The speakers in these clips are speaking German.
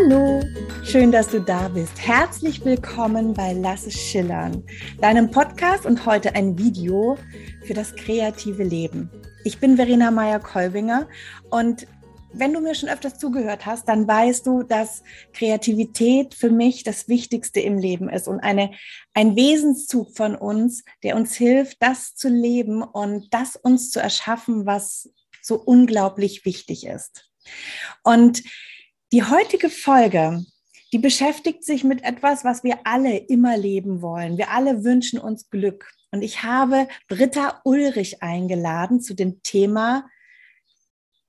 Hallo, schön, dass du da bist. Herzlich willkommen bei Lass es schillern, deinem Podcast und heute ein Video für das kreative Leben. Ich bin Verena Meyer-Kolbinger und wenn du mir schon öfters zugehört hast, dann weißt du, dass Kreativität für mich das Wichtigste im Leben ist und eine, ein Wesenszug von uns, der uns hilft, das zu leben und das uns zu erschaffen, was so unglaublich wichtig ist. Und die heutige Folge, die beschäftigt sich mit etwas, was wir alle immer leben wollen. Wir alle wünschen uns Glück. Und ich habe Britta Ulrich eingeladen zu dem Thema,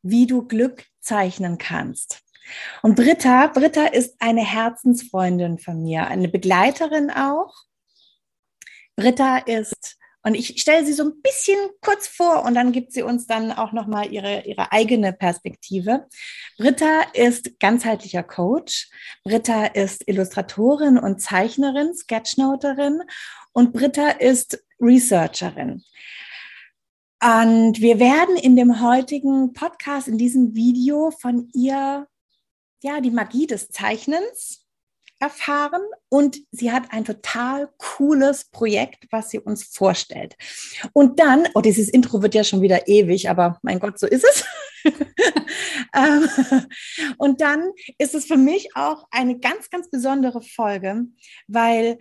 wie du Glück zeichnen kannst. Und Britta, Britta ist eine Herzensfreundin von mir, eine Begleiterin auch. Britta ist und ich stelle sie so ein bisschen kurz vor und dann gibt sie uns dann auch nochmal ihre, ihre eigene Perspektive. Britta ist ganzheitlicher Coach. Britta ist Illustratorin und Zeichnerin, Sketchnoterin und Britta ist Researcherin. Und wir werden in dem heutigen Podcast, in diesem Video von ihr, ja, die Magie des Zeichnens erfahren und sie hat ein total cooles Projekt, was sie uns vorstellt. Und dann, oh, dieses Intro wird ja schon wieder ewig, aber mein Gott, so ist es. Ähm, und dann ist es für mich auch eine ganz, ganz besondere Folge, weil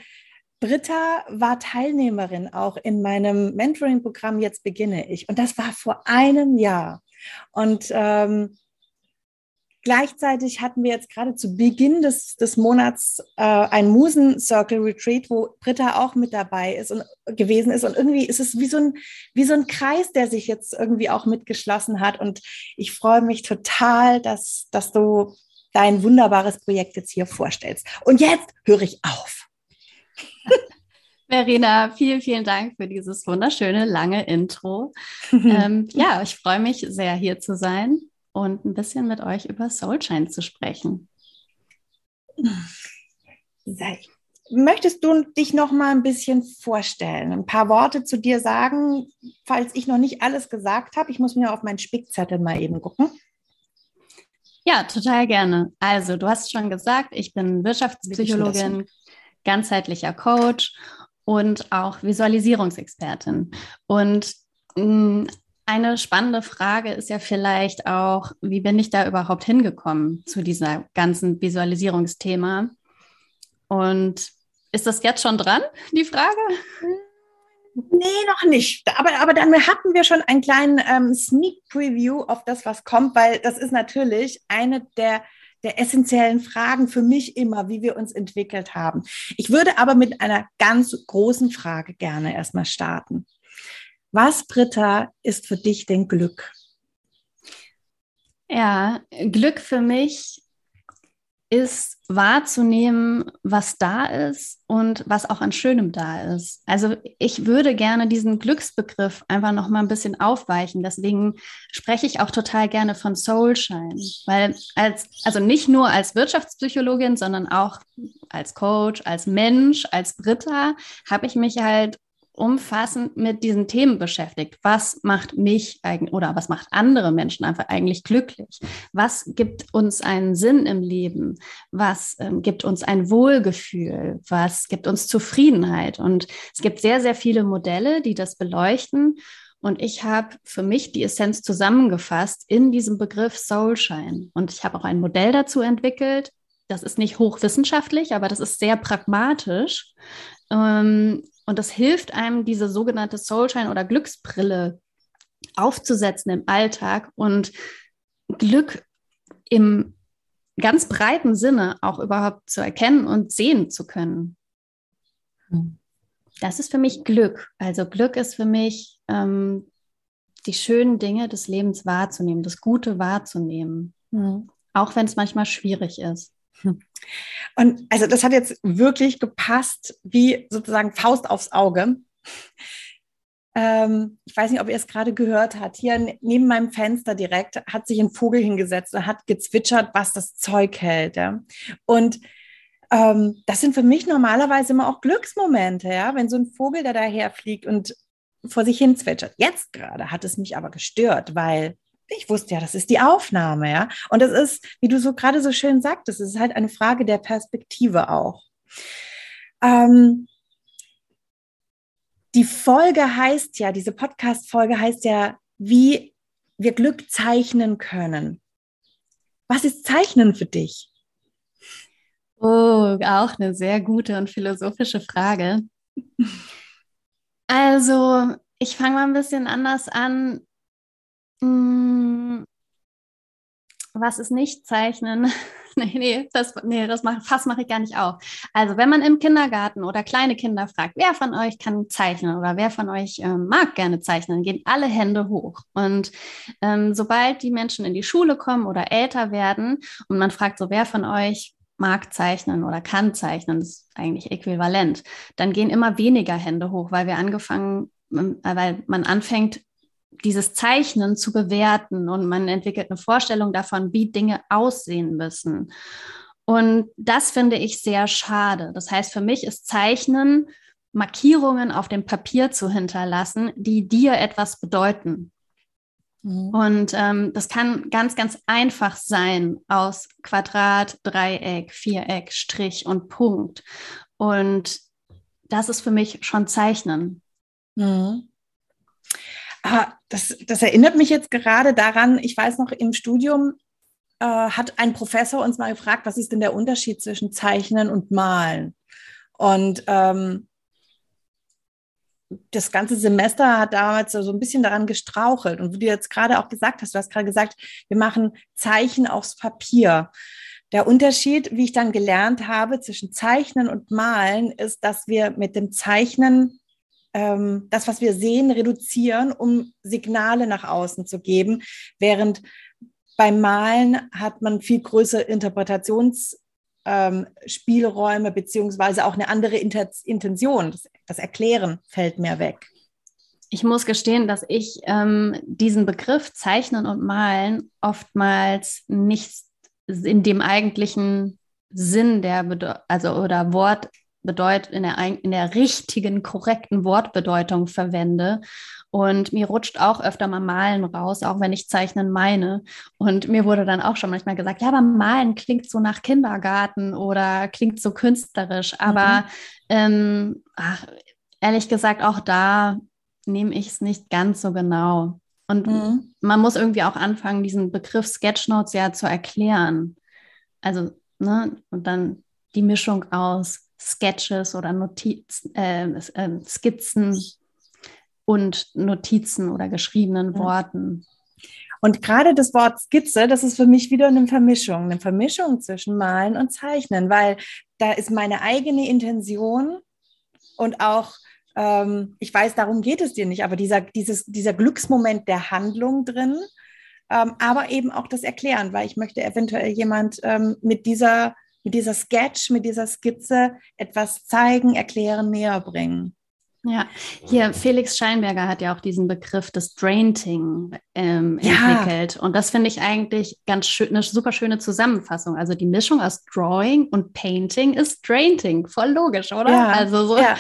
Britta war Teilnehmerin auch in meinem Mentoring-Programm Jetzt beginne ich. Und das war vor einem Jahr. Und ähm, Gleichzeitig hatten wir jetzt gerade zu Beginn des, des Monats äh, ein Musen-Circle-Retreat, wo Britta auch mit dabei ist und gewesen ist. Und irgendwie ist es wie so, ein, wie so ein Kreis, der sich jetzt irgendwie auch mitgeschlossen hat. Und ich freue mich total, dass, dass du dein wunderbares Projekt jetzt hier vorstellst. Und jetzt höre ich auf. Verena, vielen, vielen Dank für dieses wunderschöne, lange Intro. ähm, ja, ich freue mich sehr, hier zu sein und ein bisschen mit euch über Soulshine zu sprechen. Möchtest du dich noch mal ein bisschen vorstellen, ein paar Worte zu dir sagen, falls ich noch nicht alles gesagt habe? Ich muss mir auf meinen Spickzettel mal eben gucken. Ja, total gerne. Also, du hast schon gesagt, ich bin Wirtschaftspsychologin, ganzheitlicher Coach und auch Visualisierungsexpertin. Und mm, eine spannende Frage ist ja vielleicht auch, wie bin ich da überhaupt hingekommen zu dieser ganzen Visualisierungsthema? Und ist das jetzt schon dran, die Frage? Nee, noch nicht. Aber, aber dann hatten wir schon einen kleinen ähm, Sneak Preview auf das, was kommt, weil das ist natürlich eine der, der essentiellen Fragen für mich immer, wie wir uns entwickelt haben. Ich würde aber mit einer ganz großen Frage gerne erstmal starten. Was, Britta, ist für dich denn Glück? Ja, Glück für mich ist wahrzunehmen, was da ist und was auch an Schönem da ist. Also ich würde gerne diesen Glücksbegriff einfach noch mal ein bisschen aufweichen. Deswegen spreche ich auch total gerne von Soulshine, weil als also nicht nur als Wirtschaftspsychologin, sondern auch als Coach, als Mensch, als Britta habe ich mich halt umfassend mit diesen Themen beschäftigt. Was macht mich eigentlich oder was macht andere Menschen einfach eigentlich glücklich? Was gibt uns einen Sinn im Leben? Was ähm, gibt uns ein Wohlgefühl? Was gibt uns Zufriedenheit? Und es gibt sehr, sehr viele Modelle, die das beleuchten. Und ich habe für mich die Essenz zusammengefasst in diesem Begriff Soulshine. Und ich habe auch ein Modell dazu entwickelt. Das ist nicht hochwissenschaftlich, aber das ist sehr pragmatisch. Ähm, und das hilft einem, diese sogenannte Soulshine oder Glücksbrille aufzusetzen im Alltag und Glück im ganz breiten Sinne auch überhaupt zu erkennen und sehen zu können. Hm. Das ist für mich Glück. Also Glück ist für mich ähm, die schönen Dinge des Lebens wahrzunehmen, das Gute wahrzunehmen, mhm. auch wenn es manchmal schwierig ist. Und also das hat jetzt wirklich gepasst, wie sozusagen Faust aufs Auge. Ähm, ich weiß nicht, ob ihr es gerade gehört habt. Hier neben meinem Fenster direkt hat sich ein Vogel hingesetzt und hat gezwitschert, was das Zeug hält. Ja? Und ähm, das sind für mich normalerweise immer auch Glücksmomente, ja, wenn so ein Vogel, der daherfliegt und vor sich hin zwitschert. Jetzt gerade hat es mich aber gestört, weil ich wusste ja, das ist die Aufnahme, ja. Und das ist, wie du so gerade so schön sagtest, es ist halt eine Frage der Perspektive auch. Ähm, die Folge heißt ja, diese Podcast-Folge heißt ja, wie wir Glück zeichnen können. Was ist Zeichnen für dich? Oh, auch eine sehr gute und philosophische Frage. Also, ich fange mal ein bisschen anders an. Hm, was ist nicht Zeichnen? nee, nee, das, nee, das mach, Fass mache ich gar nicht auf. Also, wenn man im Kindergarten oder kleine Kinder fragt, wer von euch kann zeichnen oder wer von euch ähm, mag gerne zeichnen, gehen alle Hände hoch. Und ähm, sobald die Menschen in die Schule kommen oder älter werden und man fragt so, wer von euch mag zeichnen oder kann zeichnen, das ist eigentlich äquivalent, dann gehen immer weniger Hände hoch, weil wir angefangen, ähm, weil man anfängt, dieses Zeichnen zu bewerten und man entwickelt eine Vorstellung davon, wie Dinge aussehen müssen. Und das finde ich sehr schade. Das heißt, für mich ist Zeichnen Markierungen auf dem Papier zu hinterlassen, die dir etwas bedeuten. Mhm. Und ähm, das kann ganz, ganz einfach sein aus Quadrat, Dreieck, Viereck, Strich und Punkt. Und das ist für mich schon Zeichnen. Mhm. Ah, das, das erinnert mich jetzt gerade daran, ich weiß noch, im Studium äh, hat ein Professor uns mal gefragt, was ist denn der Unterschied zwischen Zeichnen und Malen? Und ähm, das ganze Semester hat damals so ein bisschen daran gestrauchelt. Und wie du jetzt gerade auch gesagt hast, du hast gerade gesagt, wir machen Zeichen aufs Papier. Der Unterschied, wie ich dann gelernt habe, zwischen Zeichnen und Malen, ist, dass wir mit dem Zeichnen ähm, das, was wir sehen, reduzieren, um Signale nach außen zu geben, während beim Malen hat man viel größere Interpretations ähm, beziehungsweise auch eine andere Inter Intention. Das, das, Erklären fällt mehr weg. Ich muss gestehen, dass ich ähm, diesen Begriff Zeichnen und Malen oftmals nicht in dem eigentlichen Sinn der also oder Wort bedeut in der, in der richtigen, korrekten Wortbedeutung verwende. Und mir rutscht auch öfter mal Malen raus, auch wenn ich Zeichnen meine. Und mir wurde dann auch schon manchmal gesagt, ja, aber Malen klingt so nach Kindergarten oder klingt so künstlerisch. Aber mhm. ähm, ach, ehrlich gesagt, auch da nehme ich es nicht ganz so genau. Und mhm. man muss irgendwie auch anfangen, diesen Begriff Sketchnotes ja zu erklären. Also, ne, und dann die Mischung aus Sketches oder Notizen, äh, äh, Skizzen und Notizen oder geschriebenen Worten. Und gerade das Wort Skizze, das ist für mich wieder eine Vermischung, eine Vermischung zwischen Malen und Zeichnen, weil da ist meine eigene Intention und auch, ähm, ich weiß, darum geht es dir nicht, aber dieser, dieses, dieser Glücksmoment der Handlung drin, ähm, aber eben auch das Erklären, weil ich möchte eventuell jemand ähm, mit dieser mit dieser Sketch, mit dieser Skizze etwas zeigen, erklären, näher bringen. Ja, hier Felix Scheinberger hat ja auch diesen Begriff des Drainting ähm, ja. entwickelt. Und das finde ich eigentlich ganz schön, eine super schöne Zusammenfassung. Also die Mischung aus Drawing und Painting ist Drainting. Voll logisch, oder? Ja. Also so. Ja.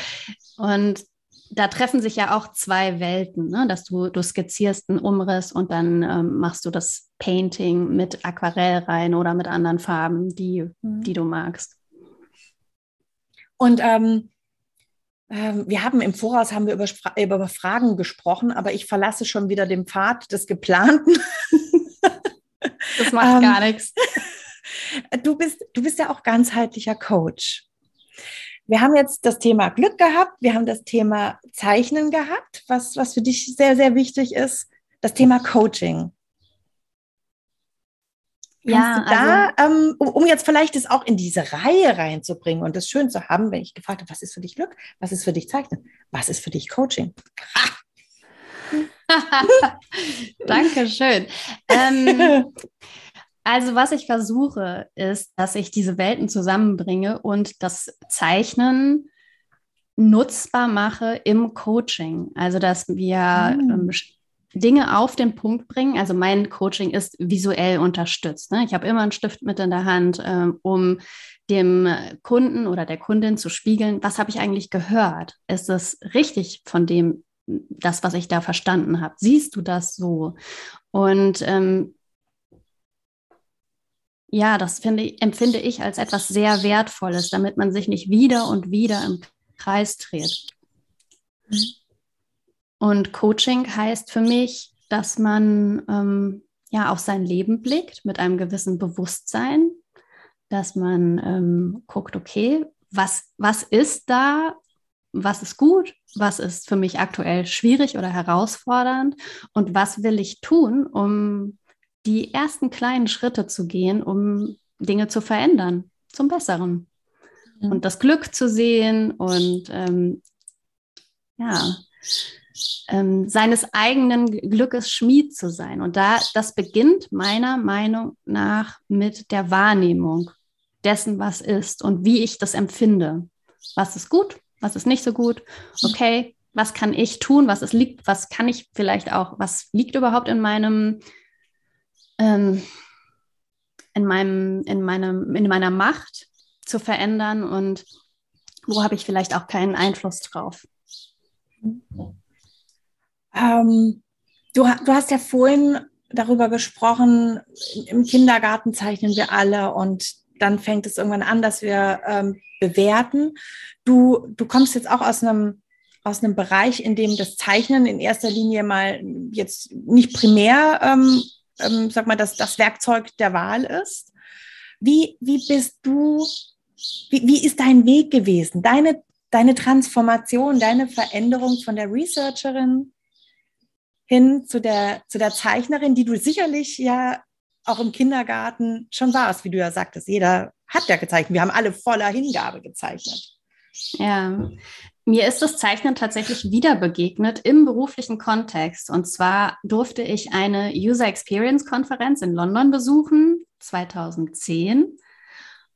Und da treffen sich ja auch zwei Welten, ne? dass du, du skizzierst einen Umriss und dann ähm, machst du das Painting mit Aquarell rein oder mit anderen Farben, die, mhm. die du magst. Und ähm, äh, wir haben im Voraus haben wir über, über Fragen gesprochen, aber ich verlasse schon wieder den Pfad des Geplanten. das macht ähm, gar nichts. Du bist, du bist ja auch ganzheitlicher Coach. Wir haben jetzt das Thema Glück gehabt, wir haben das Thema Zeichnen gehabt, was, was für dich sehr, sehr wichtig ist, das Thema Coaching. Ja, da, also, ähm, um, um, jetzt vielleicht das auch in diese Reihe reinzubringen und das schön zu haben, wenn ich gefragt habe, was ist für dich Glück, was ist für dich Zeichnen, was ist für dich Coaching? Dankeschön. ähm, Also was ich versuche, ist, dass ich diese Welten zusammenbringe und das Zeichnen nutzbar mache im Coaching. Also dass wir mhm. ähm, Dinge auf den Punkt bringen. Also mein Coaching ist visuell unterstützt. Ne? Ich habe immer einen Stift mit in der Hand, ähm, um dem Kunden oder der Kundin zu spiegeln, was habe ich eigentlich gehört? Ist es richtig von dem, das, was ich da verstanden habe. Siehst du das so? Und ähm, ja, das finde, empfinde ich als etwas sehr Wertvolles, damit man sich nicht wieder und wieder im Kreis dreht. Und Coaching heißt für mich, dass man ähm, ja auf sein Leben blickt mit einem gewissen Bewusstsein, dass man ähm, guckt, okay, was, was ist da, was ist gut, was ist für mich aktuell schwierig oder herausfordernd? Und was will ich tun, um die ersten kleinen Schritte zu gehen, um Dinge zu verändern, zum Besseren. Mhm. Und das Glück zu sehen und ähm, ja, ähm, seines eigenen Glückes Schmied zu sein. Und da, das beginnt meiner Meinung nach mit der Wahrnehmung dessen, was ist und wie ich das empfinde. Was ist gut, was ist nicht so gut? Okay, was kann ich tun? Was ist liegt, was kann ich vielleicht auch, was liegt überhaupt in meinem, ähm, in meinem, in meinem, in meiner Macht zu verändern und wo habe ich vielleicht auch keinen Einfluss drauf? Ähm, du, du hast ja vorhin darüber gesprochen, im Kindergarten zeichnen wir alle und dann fängt es irgendwann an, dass wir ähm, bewerten. Du, du kommst jetzt auch aus einem, aus einem Bereich, in dem das Zeichnen in erster Linie mal jetzt nicht primär, ähm, ähm, sag mal, das, das Werkzeug der Wahl ist. Wie, wie bist du, wie, wie ist dein Weg gewesen? Deine, deine Transformation, deine Veränderung von der Researcherin hin zu der, zu der Zeichnerin, die du sicherlich ja auch im Kindergarten schon warst, wie du ja sagtest. Jeder hat ja gezeichnet. Wir haben alle voller Hingabe gezeichnet. Ja, mir ist das Zeichnen tatsächlich wieder begegnet im beruflichen Kontext. Und zwar durfte ich eine User Experience Konferenz in London besuchen, 2010.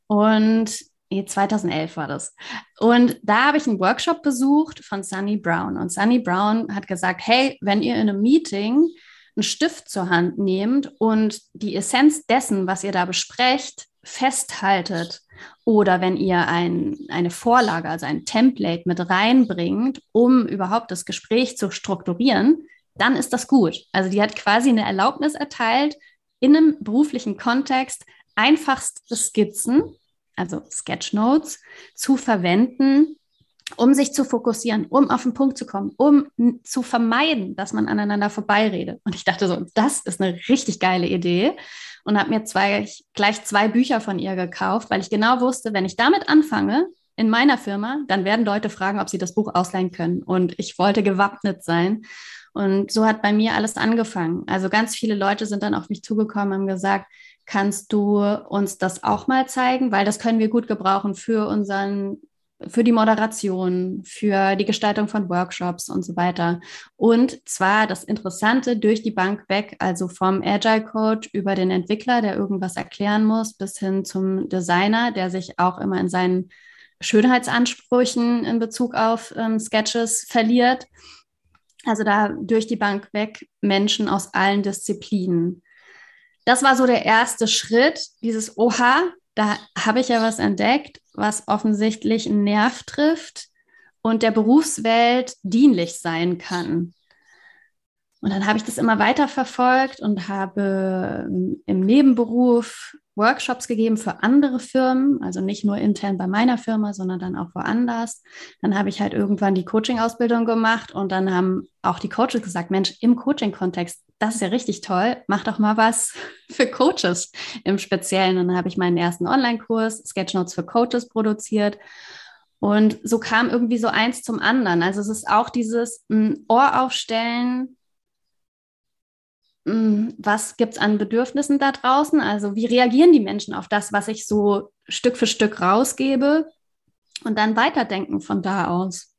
Und 2011 war das. Und da habe ich einen Workshop besucht von Sunny Brown. Und Sunny Brown hat gesagt, hey, wenn ihr in einem Meeting einen Stift zur Hand nehmt und die Essenz dessen, was ihr da besprecht, festhaltet oder wenn ihr ein, eine Vorlage, also ein Template mit reinbringt, um überhaupt das Gespräch zu strukturieren, dann ist das gut. Also die hat quasi eine Erlaubnis erteilt, in einem beruflichen Kontext einfachste Skizzen, also Sketchnotes, zu verwenden, um sich zu fokussieren, um auf den Punkt zu kommen, um zu vermeiden, dass man aneinander vorbeiredet. Und ich dachte so, das ist eine richtig geile Idee und habe mir zwei, gleich zwei Bücher von ihr gekauft, weil ich genau wusste, wenn ich damit anfange in meiner Firma, dann werden Leute fragen, ob sie das Buch ausleihen können. Und ich wollte gewappnet sein. Und so hat bei mir alles angefangen. Also ganz viele Leute sind dann auf mich zugekommen und haben gesagt, kannst du uns das auch mal zeigen, weil das können wir gut gebrauchen für unseren für die Moderation, für die Gestaltung von Workshops und so weiter. Und zwar das Interessante durch die Bank weg, also vom Agile Coach über den Entwickler, der irgendwas erklären muss, bis hin zum Designer, der sich auch immer in seinen Schönheitsansprüchen in Bezug auf ähm, Sketches verliert. Also da durch die Bank weg Menschen aus allen Disziplinen. Das war so der erste Schritt, dieses Oha, da habe ich ja was entdeckt, was offensichtlich einen Nerv trifft und der Berufswelt dienlich sein kann. Und dann habe ich das immer weiter verfolgt und habe ähm, im Nebenberuf Workshops gegeben für andere Firmen, also nicht nur intern bei meiner Firma, sondern dann auch woanders. Dann habe ich halt irgendwann die Coaching-Ausbildung gemacht und dann haben auch die Coaches gesagt, Mensch, im Coaching-Kontext, das ist ja richtig toll, mach doch mal was für Coaches im Speziellen. Und dann habe ich meinen ersten Online-Kurs, Sketchnotes für Coaches, produziert. Und so kam irgendwie so eins zum anderen. Also es ist auch dieses ein Ohr aufstellen, hm, was gibt es an Bedürfnissen da draußen? Also wie reagieren die Menschen auf das, was ich so Stück für Stück rausgebe? Und dann weiterdenken von da aus.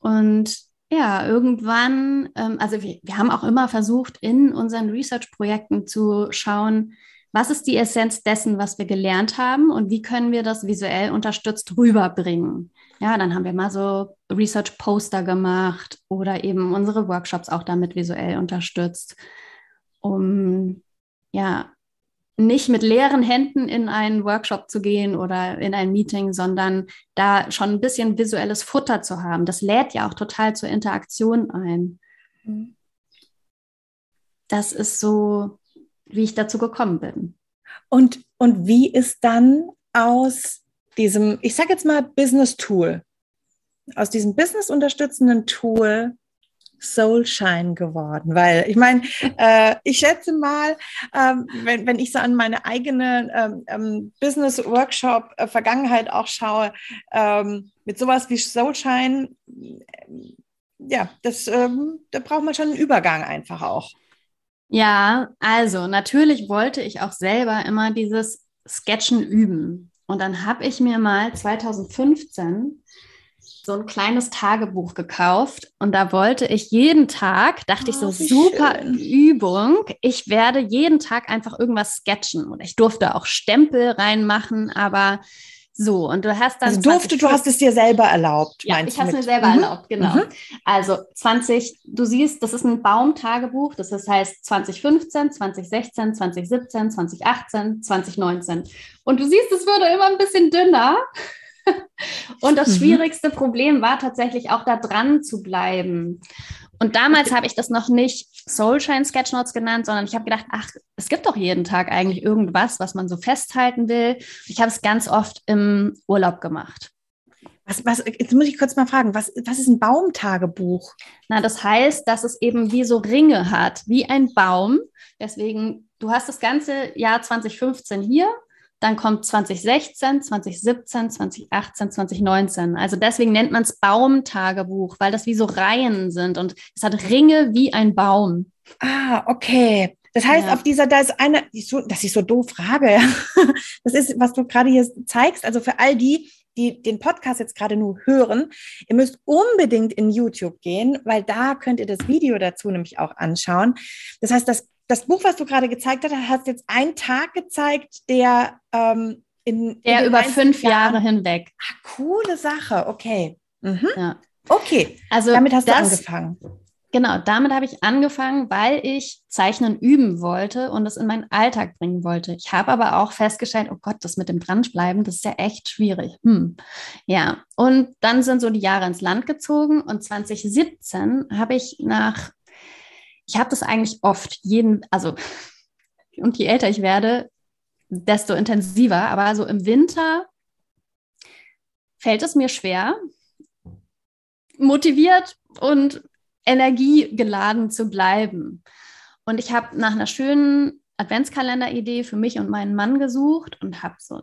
Und ja, irgendwann, ähm, also wir, wir haben auch immer versucht, in unseren Research-Projekten zu schauen, was ist die Essenz dessen, was wir gelernt haben und wie können wir das visuell unterstützt rüberbringen. Ja, dann haben wir mal so Research-Poster gemacht oder eben unsere Workshops auch damit visuell unterstützt, um ja nicht mit leeren Händen in einen Workshop zu gehen oder in ein Meeting, sondern da schon ein bisschen visuelles Futter zu haben. Das lädt ja auch total zur Interaktion ein. Mhm. Das ist so, wie ich dazu gekommen bin. Und, und wie ist dann aus diesem, ich sage jetzt mal Business Tool, aus diesem Business unterstützenden Tool Soulshine geworden? Weil ich meine, äh, ich schätze mal, ähm, wenn, wenn ich so an meine eigene ähm, ähm Business Workshop äh, auch schaue, ähm, mit sowas wie Soulshine, äh, ja, das, ähm, da braucht man schon einen Übergang einfach auch. Ja, also natürlich wollte ich auch selber immer dieses Sketchen üben. Und dann habe ich mir mal 2015 so ein kleines Tagebuch gekauft und da wollte ich jeden Tag, dachte oh, ich so, super schön. Übung, ich werde jeden Tag einfach irgendwas sketchen und ich durfte auch Stempel reinmachen, aber so, und du hast dann. Also durfte, du hast es dir selber erlaubt, ja, ich habe es mir selber mhm. erlaubt, genau. Mhm. Also 20, du siehst, das ist ein Baumtagebuch, das heißt 2015, 2016, 2017, 2018, 2019. Und du siehst, es wurde immer ein bisschen dünner. Und das mhm. schwierigste Problem war tatsächlich auch da dran zu bleiben. Und damals habe ich das noch nicht Soulshine Sketchnotes genannt, sondern ich habe gedacht, ach, es gibt doch jeden Tag eigentlich irgendwas, was man so festhalten will. Ich habe es ganz oft im Urlaub gemacht. Was, was, jetzt muss ich kurz mal fragen, was, was ist ein Baumtagebuch? Na, das heißt, dass es eben wie so Ringe hat, wie ein Baum. Deswegen, du hast das ganze Jahr 2015 hier dann kommt 2016, 2017, 2018, 2019. Also deswegen nennt man es Baumtagebuch, weil das wie so Reihen sind und es hat Ringe wie ein Baum. Ah, okay. Das heißt, ja. auf dieser, da ist eine, dass ich so doof frage. Das ist, was du gerade hier zeigst. Also für all die, die den Podcast jetzt gerade nur hören, ihr müsst unbedingt in YouTube gehen, weil da könnt ihr das Video dazu nämlich auch anschauen. Das heißt, das das Buch, was du gerade gezeigt hast, hat jetzt einen Tag gezeigt, der ähm, in, der in über fünf Jahren, Jahre hinweg. Ah, coole Sache, okay. Mhm. Ja. Okay, also damit hast das, du angefangen. Genau, damit habe ich angefangen, weil ich Zeichnen üben wollte und es in meinen Alltag bringen wollte. Ich habe aber auch festgestellt, oh Gott, das mit dem Dranbleiben, das ist ja echt schwierig. Hm. Ja, und dann sind so die Jahre ins Land gezogen und 2017 habe ich nach ich habe das eigentlich oft jeden, also und je älter ich werde, desto intensiver, aber so im Winter fällt es mir schwer, motiviert und energiegeladen zu bleiben. Und ich habe nach einer schönen Adventskalender-Idee für mich und meinen Mann gesucht und habe so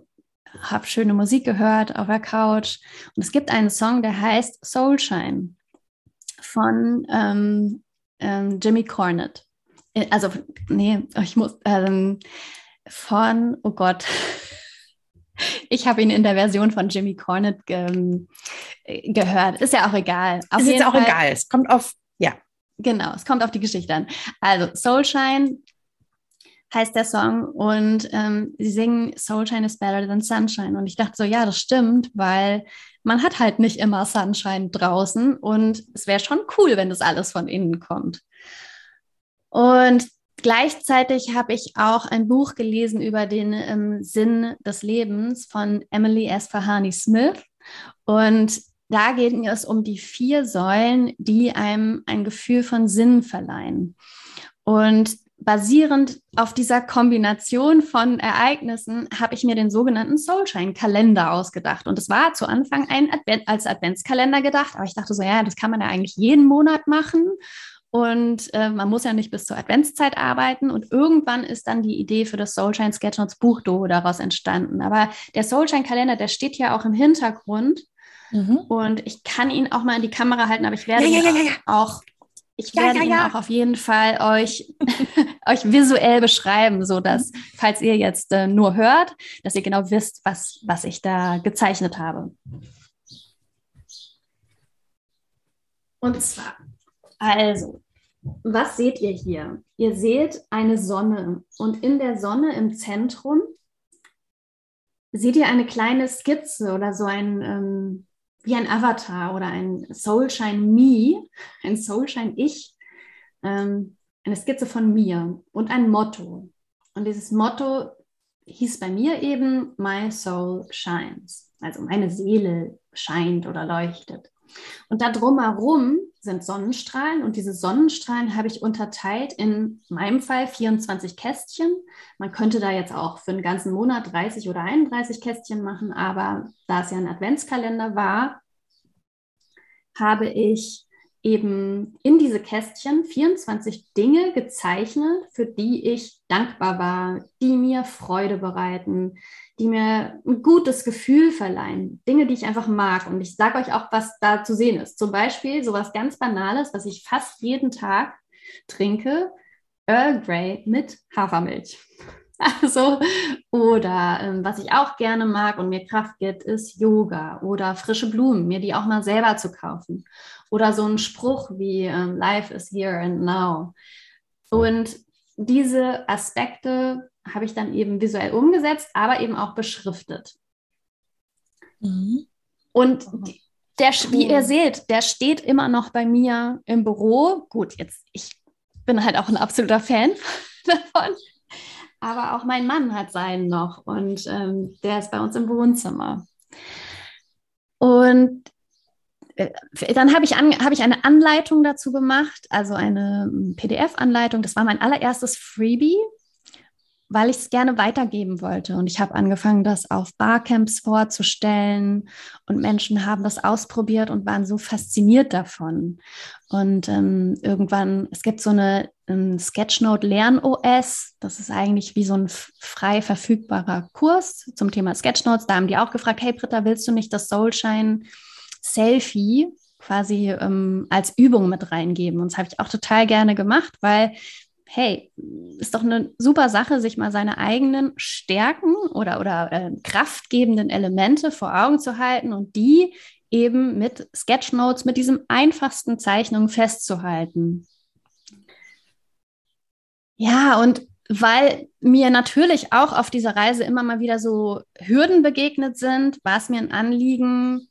habe schöne Musik gehört auf der Couch. Und es gibt einen Song, der heißt Soulshine von ähm, ähm, Jimmy Cornett. Äh, also, nee, ich muss ähm, von, oh Gott, ich habe ihn in der Version von Jimmy Cornett ähm, gehört. Ist ja auch egal. Auf ist jetzt auch Fall, egal. Es kommt auf, ja. Genau, es kommt auf die Geschichte an. Also, Soulshine heißt der Song und ähm, sie singen Soulshine is better than Sunshine. Und ich dachte so, ja, das stimmt, weil man hat halt nicht immer Sunshine draußen und es wäre schon cool, wenn das alles von innen kommt. Und gleichzeitig habe ich auch ein Buch gelesen über den ähm, Sinn des Lebens von Emily S. Fahani Smith. Und da geht es um die vier Säulen, die einem ein Gefühl von Sinn verleihen. Und basierend auf dieser Kombination von Ereignissen habe ich mir den sogenannten Soulshine-Kalender ausgedacht. Und es war zu Anfang ein Advent, als Adventskalender gedacht, aber ich dachte so, ja, das kann man ja eigentlich jeden Monat machen. Und äh, man muss ja nicht bis zur Adventszeit arbeiten. Und irgendwann ist dann die Idee für das Soulshine Sketchnotes Buchdo daraus entstanden. Aber der Soulshine-Kalender, der steht ja auch im Hintergrund. Mhm. Und ich kann ihn auch mal in die Kamera halten, aber ich werde ja, ja, ja, auch ich werde ja, ja, ja. ihn auch auf jeden Fall euch, euch visuell beschreiben, so dass, falls ihr jetzt äh, nur hört, dass ihr genau wisst, was, was ich da gezeichnet habe. Und zwar, also, was seht ihr hier? Ihr seht eine Sonne und in der Sonne im Zentrum seht ihr eine kleine Skizze oder so ein, ähm, wie ein Avatar oder ein Soulshine Me, ein Soulshine Ich, ähm, eine Skizze von mir und ein Motto. Und dieses Motto hieß bei mir eben My Soul Shines. Also meine Seele scheint oder leuchtet. Und da drumherum sind Sonnenstrahlen und diese Sonnenstrahlen habe ich unterteilt in meinem Fall 24 Kästchen. Man könnte da jetzt auch für einen ganzen Monat 30 oder 31 Kästchen machen, aber da es ja ein Adventskalender war, habe ich eben in diese Kästchen 24 Dinge gezeichnet, für die ich dankbar war, die mir Freude bereiten, die mir ein gutes Gefühl verleihen, Dinge, die ich einfach mag. Und ich sage euch auch, was da zu sehen ist. Zum Beispiel sowas ganz Banales, was ich fast jeden Tag trinke, Earl Grey mit Hafermilch. Also, oder ähm, was ich auch gerne mag und mir Kraft gibt, ist Yoga oder frische Blumen, mir die auch mal selber zu kaufen. Oder so ein Spruch wie ähm, Life is here and now. Und diese Aspekte habe ich dann eben visuell umgesetzt, aber eben auch beschriftet. Mhm. Und der, wie ihr seht, der steht immer noch bei mir im Büro. Gut, jetzt, ich bin halt auch ein absoluter Fan davon. Aber auch mein Mann hat seinen noch und ähm, der ist bei uns im Wohnzimmer. Und äh, dann habe ich, hab ich eine Anleitung dazu gemacht, also eine PDF-Anleitung. Das war mein allererstes Freebie weil ich es gerne weitergeben wollte. Und ich habe angefangen, das auf Barcamps vorzustellen. Und Menschen haben das ausprobiert und waren so fasziniert davon. Und ähm, irgendwann, es gibt so eine ein Sketchnote Lern-OS. Das ist eigentlich wie so ein frei verfügbarer Kurs zum Thema Sketchnotes. Da haben die auch gefragt, hey Britta, willst du nicht das Soulshine Selfie quasi ähm, als Übung mit reingeben? Und das habe ich auch total gerne gemacht, weil hey, ist doch eine super Sache, sich mal seine eigenen Stärken oder, oder äh, kraftgebenden Elemente vor Augen zu halten und die eben mit Sketchnotes, mit diesem einfachsten Zeichnungen festzuhalten. Ja, und weil mir natürlich auch auf dieser Reise immer mal wieder so Hürden begegnet sind, war es mir ein Anliegen,